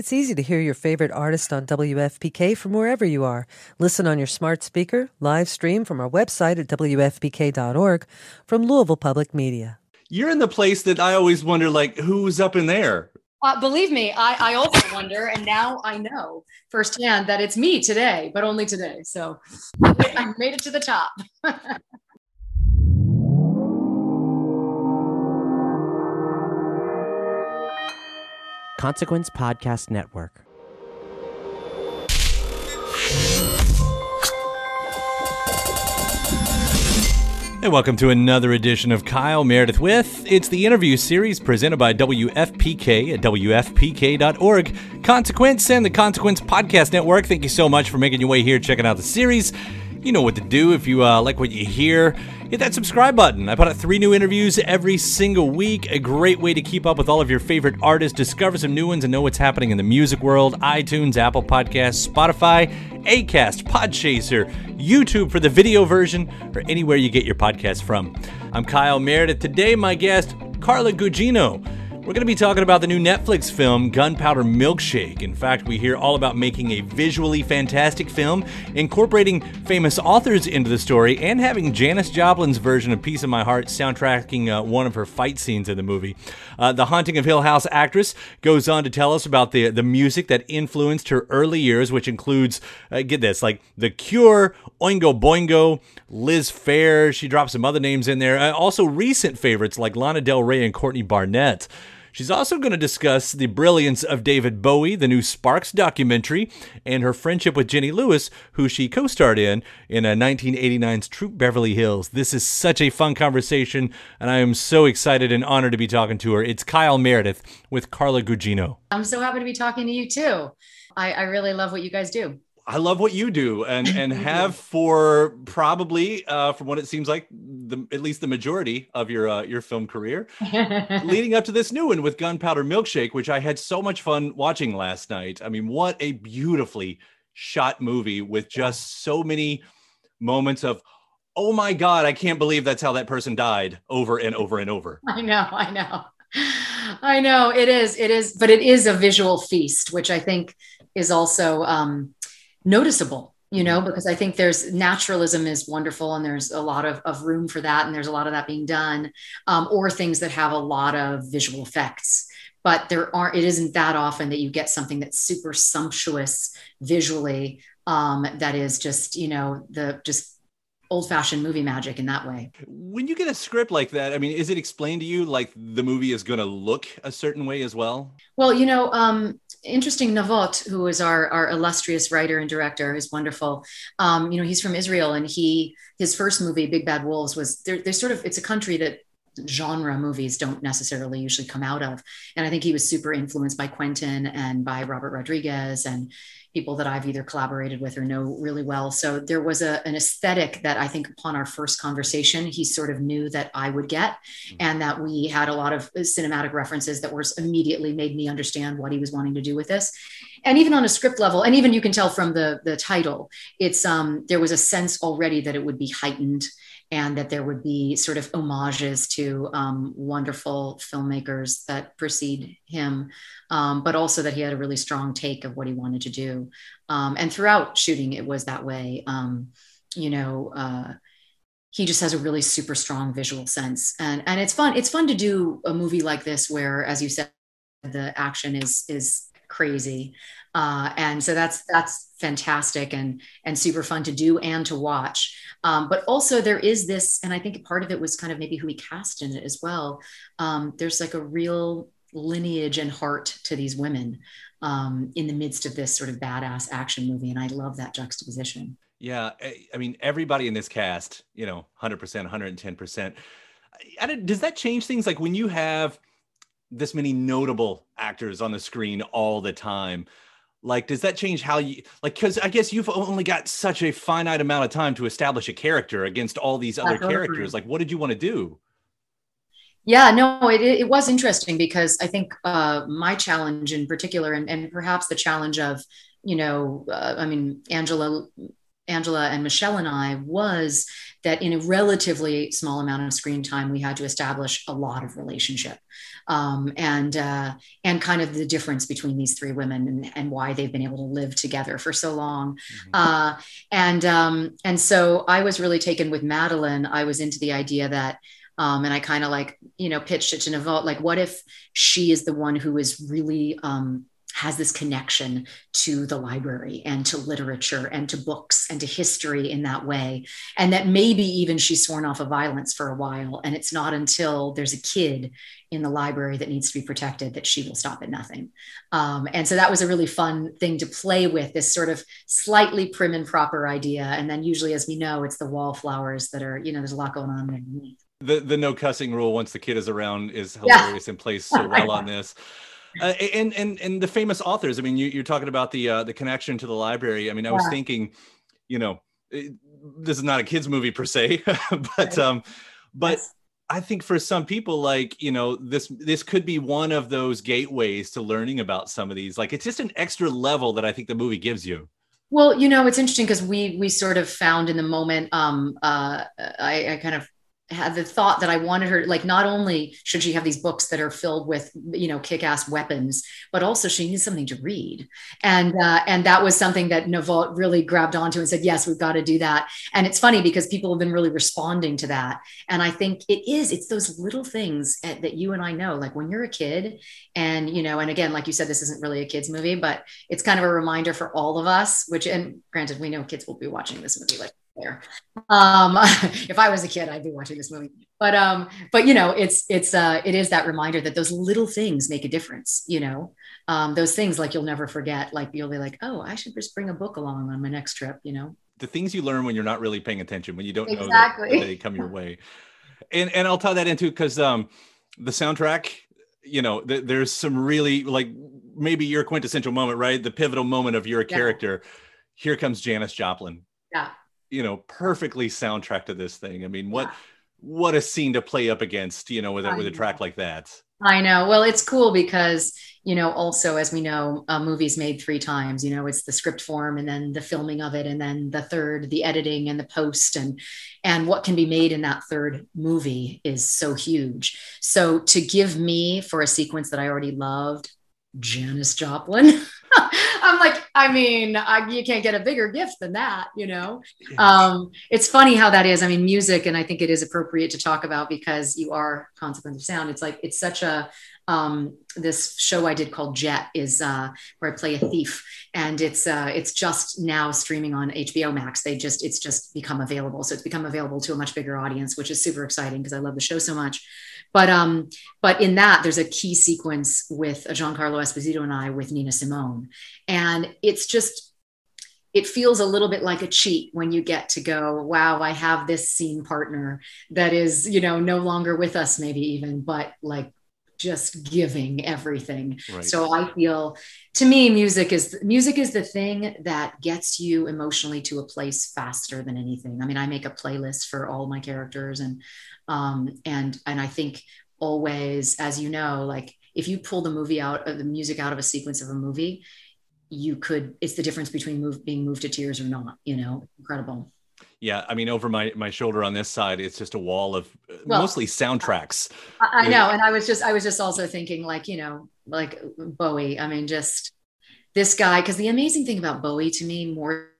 It's easy to hear your favorite artist on WFPK from wherever you are. Listen on your smart speaker, live stream from our website at WFPK.org from Louisville Public Media. You're in the place that I always wonder, like, who's up in there? Uh, believe me, I, I also wonder, and now I know firsthand that it's me today, but only today. So I made it to the top. Consequence Podcast Network. And welcome to another edition of Kyle Meredith with. It's the interview series presented by WFPK at WFPK.org. Consequence and the Consequence Podcast Network. Thank you so much for making your way here, checking out the series. You know what to do if you uh, like what you hear. Hit that subscribe button. I put out three new interviews every single week. A great way to keep up with all of your favorite artists, discover some new ones, and know what's happening in the music world. iTunes, Apple Podcasts, Spotify, Acast, Podchaser, YouTube for the video version, or anywhere you get your podcast from. I'm Kyle Meredith. Today, my guest, Carla Gugino. We're going to be talking about the new Netflix film, Gunpowder Milkshake. In fact, we hear all about making a visually fantastic film, incorporating famous authors into the story, and having Janis Joplin's version of Piece of My Heart soundtracking uh, one of her fight scenes in the movie. Uh, the Haunting of Hill House actress goes on to tell us about the, the music that influenced her early years, which includes, uh, get this, like The Cure, Oingo Boingo, Liz Phair. She drops some other names in there. Uh, also, recent favorites like Lana Del Rey and Courtney Barnett. She's also going to discuss the brilliance of David Bowie, the new Sparks documentary, and her friendship with Jenny Lewis, who she co starred in in a 1989's Troop Beverly Hills. This is such a fun conversation, and I am so excited and honored to be talking to her. It's Kyle Meredith with Carla Gugino. I'm so happy to be talking to you too. I, I really love what you guys do. I love what you do and and have for probably uh, from what it seems like the at least the majority of your uh, your film career leading up to this new one with Gunpowder Milkshake which I had so much fun watching last night. I mean what a beautifully shot movie with just so many moments of oh my god I can't believe that's how that person died over and over and over. I know, I know. I know it is it is but it is a visual feast which I think is also um noticeable you know because i think there's naturalism is wonderful and there's a lot of, of room for that and there's a lot of that being done um, or things that have a lot of visual effects. But there aren't it isn't that often that you get something that's super sumptuous visually um, that is just you know the just old fashioned movie magic in that way. When you get a script like that, I mean, is it explained to you like the movie is going to look a certain way as well? Well, you know, um, interesting Navot, who is our, our illustrious writer and director, is wonderful. Um, you know, he's from Israel and he, his first movie, Big Bad Wolves was they're, they're sort of, it's a country that genre movies don't necessarily usually come out of. And I think he was super influenced by Quentin and by Robert Rodriguez and people that I've either collaborated with or know really well. So there was a, an aesthetic that I think upon our first conversation, he sort of knew that I would get, mm-hmm. and that we had a lot of cinematic references that were immediately made me understand what he was wanting to do with this. And even on a script level, and even you can tell from the the title, it's um there was a sense already that it would be heightened and that there would be sort of homages to um, wonderful filmmakers that precede him, um, but also that he had a really strong take of what he wanted to do. Um, and throughout shooting, it was that way. Um, you know, uh, he just has a really super strong visual sense, and and it's fun. It's fun to do a movie like this where, as you said, the action is is crazy. Uh, and so that's that's fantastic and and super fun to do and to watch. Um, but also there is this, and I think part of it was kind of maybe who we cast in it as well. Um, there's like a real lineage and heart to these women um, in the midst of this sort of badass action movie, and I love that juxtaposition. Yeah, I mean everybody in this cast, you know, 100%, 110%. Does that change things like when you have this many notable actors on the screen all the time? Like, does that change how you like? Because I guess you've only got such a finite amount of time to establish a character against all these other characters. Like, what did you want to do? Yeah, no, it, it was interesting because I think uh, my challenge in particular, and, and perhaps the challenge of, you know, uh, I mean, Angela Angela and Michelle and I was that in a relatively small amount of screen time, we had to establish a lot of relationship um, and uh, and kind of the difference between these three women and, and why they've been able to live together for so long. Mm-hmm. Uh, and um, and so I was really taken with Madeline. I was into the idea that. Um, and I kind of like, you know, pitched it to Navot, like, what if she is the one who is really um, has this connection to the library and to literature and to books and to history in that way. And that maybe even she's sworn off of violence for a while. And it's not until there's a kid in the library that needs to be protected that she will stop at nothing. Um, and so that was a really fun thing to play with this sort of slightly prim and proper idea. And then usually, as we know, it's the wallflowers that are, you know, there's a lot going on underneath. The, the no cussing rule once the kid is around is hilarious yeah. and plays so well on this. Uh, and and and the famous authors. I mean, you, are talking about the uh, the connection to the library. I mean, I was thinking, you know, it, this is not a kids movie per se, but um, but. Yes. I think for some people, like you know, this this could be one of those gateways to learning about some of these. Like it's just an extra level that I think the movie gives you. Well, you know, it's interesting because we we sort of found in the moment. Um, uh, I, I kind of had the thought that I wanted her like not only should she have these books that are filled with you know kick-ass weapons, but also she needs something to read, and uh, and that was something that Navot really grabbed onto and said, yes, we've got to do that. And it's funny because people have been really responding to that, and I think it is it's those little things that you and I know, like when you're a kid, and you know, and again, like you said, this isn't really a kids movie, but it's kind of a reminder for all of us. Which, and granted, we know kids will be watching this movie like there. Um, if I was a kid, I'd be watching this movie. But um, but you know, it's it's uh, it is that reminder that those little things make a difference. You know, um, those things like you'll never forget. Like you'll be like, oh, I should just bring a book along on my next trip. You know, the things you learn when you're not really paying attention, when you don't exactly. know that, that they come your way. And and I'll tie that into because um, the soundtrack you know th- there's some really like maybe your quintessential moment right the pivotal moment of your yeah. character here comes janis joplin yeah you know perfectly soundtrack to this thing. I mean what yeah. what a scene to play up against you know with a, with a track like that. I know. Well it's cool because you know also as we know a movie's made three times you know it's the script form and then the filming of it and then the third the editing and the post and and what can be made in that third movie is so huge. So to give me for a sequence that i already loved janis joplin I'm like, I mean, I, you can't get a bigger gift than that, you know? Um, it's funny how that is. I mean, music, and I think it is appropriate to talk about because you are consequence of sound. It's like, it's such a, um, this show I did called Jett is uh, where I play a thief, and it's uh, it's just now streaming on HBO Max. They just it's just become available, so it's become available to a much bigger audience, which is super exciting because I love the show so much. But um, but in that there's a key sequence with Giancarlo Esposito and I with Nina Simone, and it's just it feels a little bit like a cheat when you get to go wow i have this scene partner that is you know no longer with us maybe even but like just giving everything. Right. So I feel to me music is music is the thing that gets you emotionally to a place faster than anything. I mean, I make a playlist for all my characters and um and and I think always as you know like if you pull the movie out of the music out of a sequence of a movie you could it's the difference between move, being moved to tears or not you know incredible yeah, I mean, over my my shoulder on this side, it's just a wall of uh, well, mostly soundtracks. I, I know, and I was just I was just also thinking, like you know, like Bowie. I mean, just this guy. Because the amazing thing about Bowie to me, more,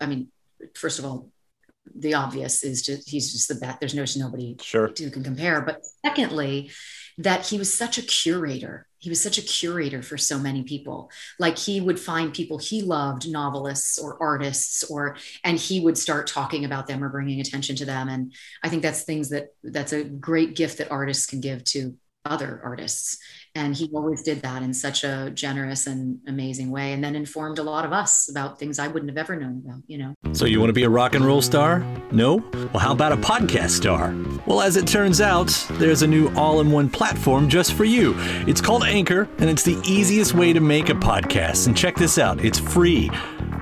I mean, first of all, the obvious is just he's just the best. There's no nobody sure who can compare. But secondly, that he was such a curator. He was such a curator for so many people. Like he would find people he loved novelists or artists or and he would start talking about them or bringing attention to them. And i think that's things that that's a great gift that artists can give to other artists and he always did that in such a generous and amazing way and then informed a lot of us about things i wouldn't have ever known about you know So, you want to be a rock and roll star? No? Well, how about a podcast star? Well, as it turns out, there's a new all in one platform just for you. It's called Anchor, and it's the easiest way to make a podcast. And check this out it's free.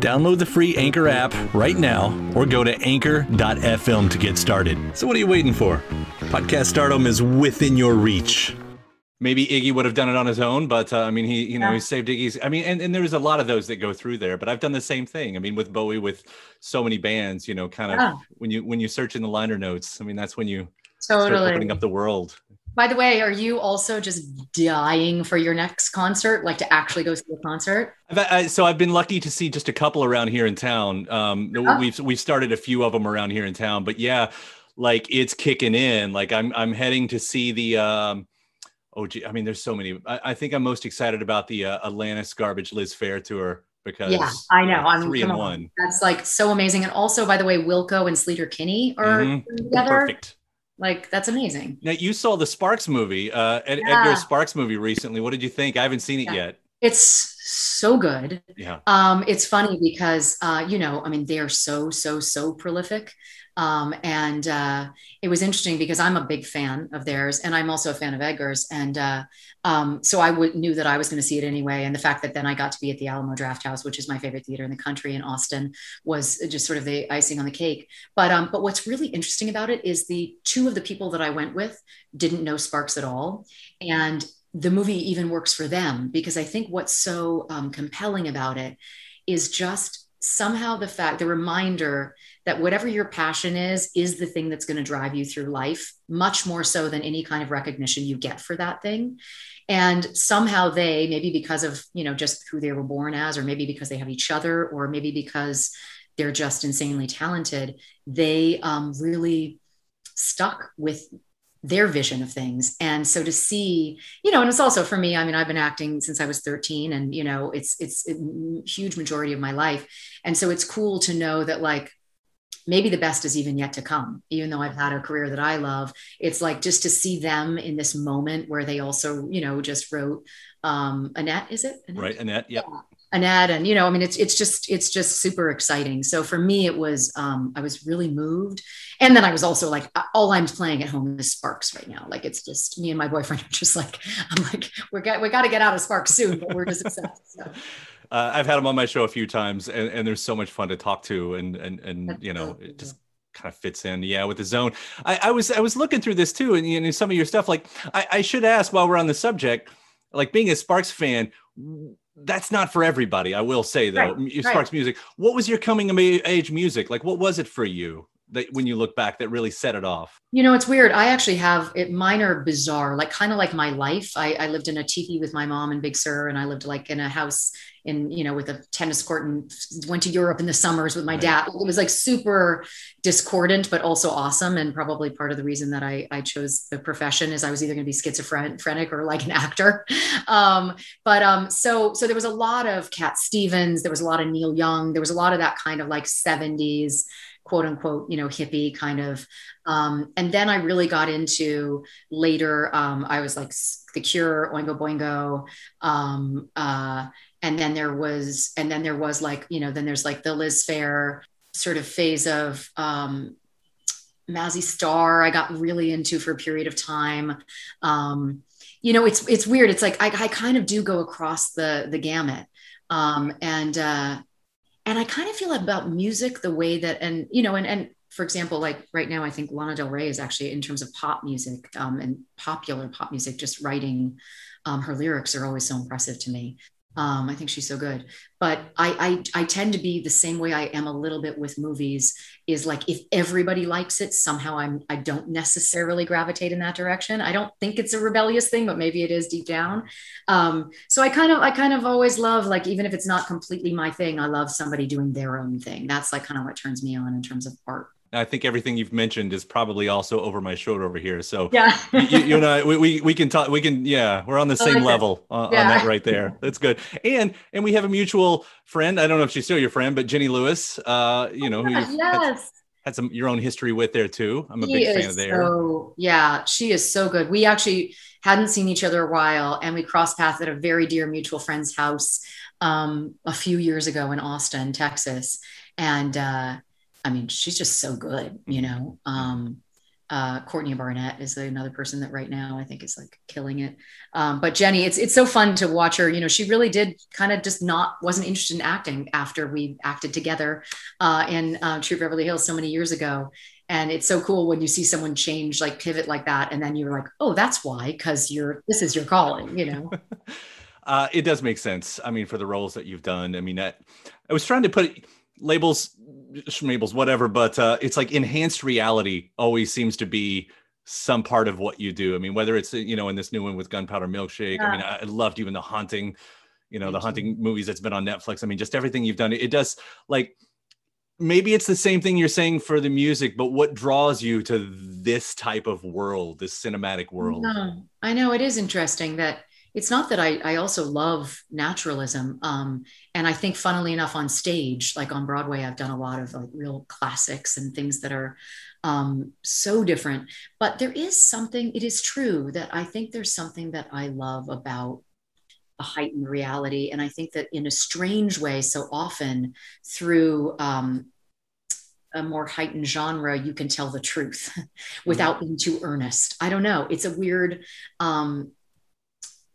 download the free Anchor app right now or go to anchor.fm to get started. So what are you waiting for? Podcast stardom is within your reach. Maybe Iggy would have done it on his own, but uh, I mean, he, you know, he saved Iggy's. I mean, and, and there's a lot of those that go through there, but I've done the same thing. I mean, with Bowie, with so many bands, you know, kind of Yeah. when you when you search in the liner notes, I mean, that's when you start totally opening up the world. By the way are you also just dying for your next concert like to actually go see a concert I've, I, so I've been lucky to see just a couple around here in town. Um, Uh-huh. We've we've started a few of them around here in town, but yeah, like it's kicking in. Like I'm I'm heading to see the. Um, oh, gee, I mean, there's so many. I, I think I'm most excited about the uh, Alanis Garbage Liz Phair tour because yeah i know yeah, i'm three in on. one. that's like so amazing and also by the way wilco and sleater kinney are Mhm. together Perfect. Like that's amazing Now you saw the Sparks movie, uh, Ed, Yeah. Edgar Sparks movie recently. What did you think? I haven't seen it Yeah. yet. it's so good Yeah. Um, it's funny because uh, you know, I mean, they are so, so, so prolific. Um, and uh, it was interesting because I'm a big fan of theirs, and I'm also a fan of Edgar's. And uh, um, so I w- knew that I was going to see it anyway. And the fact that then I got to be at the Alamo Drafthouse, which is my favorite theater in the country in Austin, was just sort of the icing on the cake. But um, but what's really interesting about it is the two of the people that I went with didn't know Sparks at all, and the movie even works for them because I think what's so um, compelling about it is just somehow the fact, the reminder that whatever your passion is, is the thing that's going to drive you through life, much more so than any kind of recognition you get for that thing. And somehow they, maybe because of, you know, just who they were born as, or maybe because they have each other, or maybe because they're just insanely talented, they um, really stuck with their vision of things. And so to see, you know, and it's also for me, I mean, I've been acting since I was 13 and, you know, it's, it's a huge majority of my life. And so it's cool to know that like, maybe the best is even yet to come even though i've had a career that i love it's like just to see them in this moment where they also you know just wrote um annette is it annette? Right, Annette. Yep. Annette and you know I mean it's it's just it's just super exciting. So for me it was um I was really moved and then I was also like all I'm playing at home is Sparks right now. Like it's just me and my boyfriend are just like I'm like we're got we got to get out of Sparks soon but we're just obsessed. So. Uh, I've had him on my show a few times, and, and there's so much fun to talk to, and and and That's you know, cool. it just kind of fits in. Yeah, with the zone. I, I was I was looking through this too, and you know, some of your stuff. Like, I, I should ask while we're on the subject, like being a Sparks fan. That's not for everybody. I will say though, Right, M- right. Sparks music. What was your coming of age music? Like, what was it for you that when you look back that really set it off? You know, it's weird. I actually have it. Mine are bizarre, like kind of like my life. I, I lived in a teepee with my mom in Big Sur, and I lived like in a house in, you know, with a tennis court and went to Europe in the summers with my Right. dad. It was like super discordant, but also awesome. And probably part of the reason that I, I chose the profession is I was either going to be schizophrenic or like an actor. Um, but um, so so there was a lot of Cat Stevens, there was a lot of Neil Young, there was a lot of that kind of like 70s quote unquote, you know, hippie kind of um, and then I really got into later. Um, I was like The Cure, Oingo Boingo, um, uh, and then there was, and then there was like, you know, then there's like the Liz Phair sort of phase of um, Mazzy Star. I got really into for a period of time. Um, you know, it's it's weird. It's like I, I kind of do go across the the gamut, um, and uh, and I kind of feel about music the way that, and you know, and and for example, like right now, I think Lana Del Rey is actually in terms of pop music um, and popular pop music, just writing um, her lyrics are always so impressive to me. Um, I think she's so good. But I, I I tend to be the same way I am a little bit with movies. Is like if everybody likes it, somehow I'm I don't necessarily gravitate in that direction. I don't think it's a rebellious thing, but maybe it is deep down. Um, so I kind of I kind of always love like even if it's not completely my thing, I love somebody doing their own thing. That's like kind of what turns me on in terms of art. I think everything you've mentioned is probably also over my shoulder over here. So Yeah. you, you and I, we, we, we can talk, we can, yeah, we're on the same like level on, Yeah. on that right there. That's good. And, and we have a mutual friend. I don't know if she's still your friend, but Jenny Lewis, uh, you know, who you've had, yes. had some, your own history with there too. I'm a She big fan of there. So, yeah, she is so good. We actually hadn't seen each other a while and we crossed paths at a very dear mutual friend's house um, a few years ago in Austin, Texas. And uh, I mean, she's just so good, you know. Um, uh, Courtney Barnett is another person that right now I think is like killing it. Um, but Jenny, it's it's so fun to watch her. You know, she really did kind of just not wasn't interested in acting after we acted together uh, in uh, Troop Beverly Hills so many years ago. And it's so cool when you see someone change, like pivot like that, and then you're like, oh, that's why, because you're this is your calling, you know. Uh, it does make sense. I mean, for the roles that you've done, I mean, that, I was trying to put labels, schmabels, whatever, but uh, it's like enhanced reality always seems to be some part of what you do. I mean, whether it's you know in this new one with Gunpowder Milkshake. I mean, I loved even the Haunting, you know, the Thank Haunting movies that's been on Netflix. I mean, just everything you've done. It does like maybe it's the same thing you're saying for the music, but what draws you to this type of world, this cinematic world? No, I know it is interesting that it's not that I, I also love naturalism. Um, and I think funnily enough on stage, like on Broadway, I've done a lot of like real classics and things that are um, so different. But there is something, it is true that I think there's something that I love about a heightened reality. And I think that in a strange way, so often through um, a more heightened genre, you can tell the truth without being too earnest. I don't know. It's a weird, um,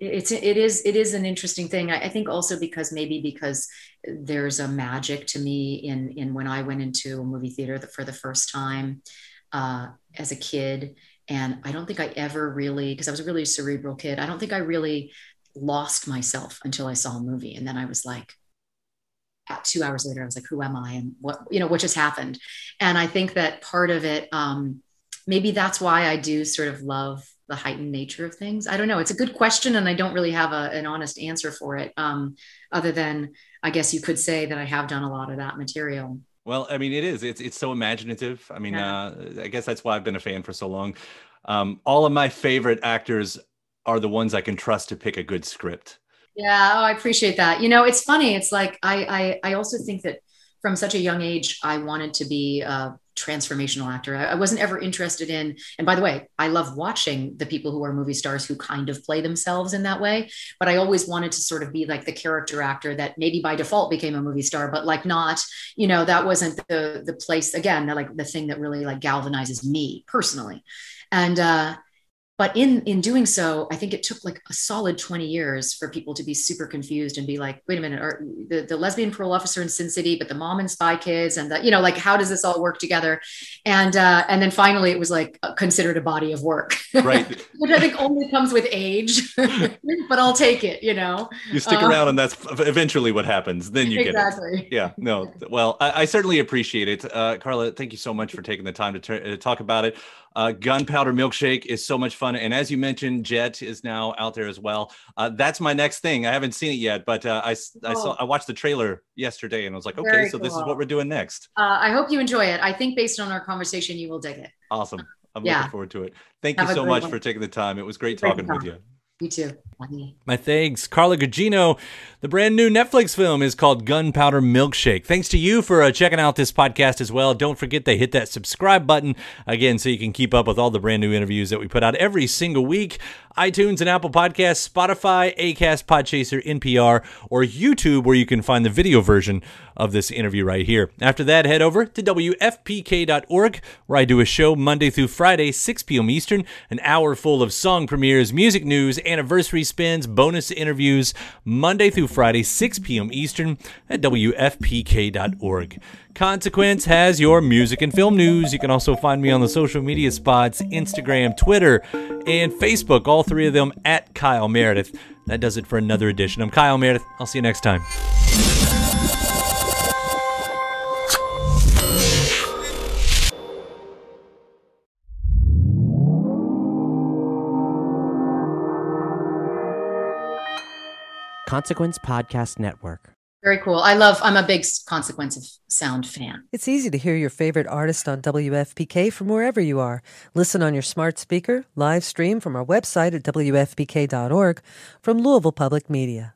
it's it is it is an interesting thing. I, I think also because maybe because there's a magic to me in in when I went into a movie theater the, for the first time uh, as a kid, and I don't think I ever really because I was a really cerebral kid. I don't think I really lost myself until I saw a movie, and then I was like, two hours later, I was like, who am I and what, you know, what just happened? And I think that part of it, um, maybe that's why I do sort of love the heightened nature of things. I don't know. It's a good question. And I don't really have a, an honest answer for it. Um, other than I guess you could say that I have done a lot of that material. Well, I mean, it is. It's it's so imaginative. I mean, Yeah. uh, I guess that's why I've been a fan for so long. Um, all of my favorite actors are the ones I can trust to pick a good script. Yeah, oh, I appreciate that. You know, it's funny. It's like I, I I also think that from such a young age, I wanted to be a transformational actor. I, I wasn't ever interested in. And by the way, I love watching the people who are movie stars who kind of play themselves in that way. But I always wanted to sort of be like the character actor that maybe by default became a movie star, but like not. You know, that wasn't the the place. Again, like the thing that really like galvanizes me personally. And uh, but in in doing so i think it took like a solid 20 years for people to be super confused and be like wait a minute are the, the lesbian parole officer in sin city but the mom and spy kids and the you know like how does this all work together and uh and then finally it was like considered a body of work Right. which i think only comes with age but i'll take it you know You stick Uh, around, and that's eventually what happens. Then you get it. Yeah. No. Well, I, I certainly appreciate it, uh, Carla. Thank you so much for taking the time to, tur- to talk about it. Uh, Gunpowder Milkshake is so much fun, and as you mentioned, Jett is now out there as well. Uh, that's my next thing. I haven't seen it yet, but uh, I I saw. I watched the trailer yesterday, and I was like, okay, Very so this is what we're doing next. uh, i hope you enjoy it i think based on our conversation you will dig it Awesome. I'm Yeah. looking forward to it. Thank Have you so much one. for taking the time. It was great Great talking with you. You too. My thanks. Carla Gugino. The brand new Netflix film is called Gunpowder Milkshake. Thanks to you for uh, checking out this podcast as well. Don't forget to hit that subscribe button again so you can keep up with all the brand new interviews that we put out every single week. iTunes and Apple Podcasts, Spotify, Acast, Podchaser, NPR, or YouTube, where you can find the video version of this interview right here. After that, head over to WFPK.org, where I do a show Monday through Friday, 6 p.m. Eastern, an hour full of song premieres, music news, anniversary spins, bonus interviews, Monday through Friday, 6 p.m. Eastern at WFPK.org. Consequence has your music and film news. You can also find me on the social media spots Instagram, Twitter, and Facebook, all three of them at Kyle Meredith. That does it for another edition. I'm Kyle Meredith. I'll see you next time. Consequence Podcast Network. Very cool. I love, I'm a big Consequence of Sound fan. It's easy to hear your favorite artist on WFPK from wherever you are. Listen on your smart speaker, live stream from our website at WFPK.org from Louisville Public Media.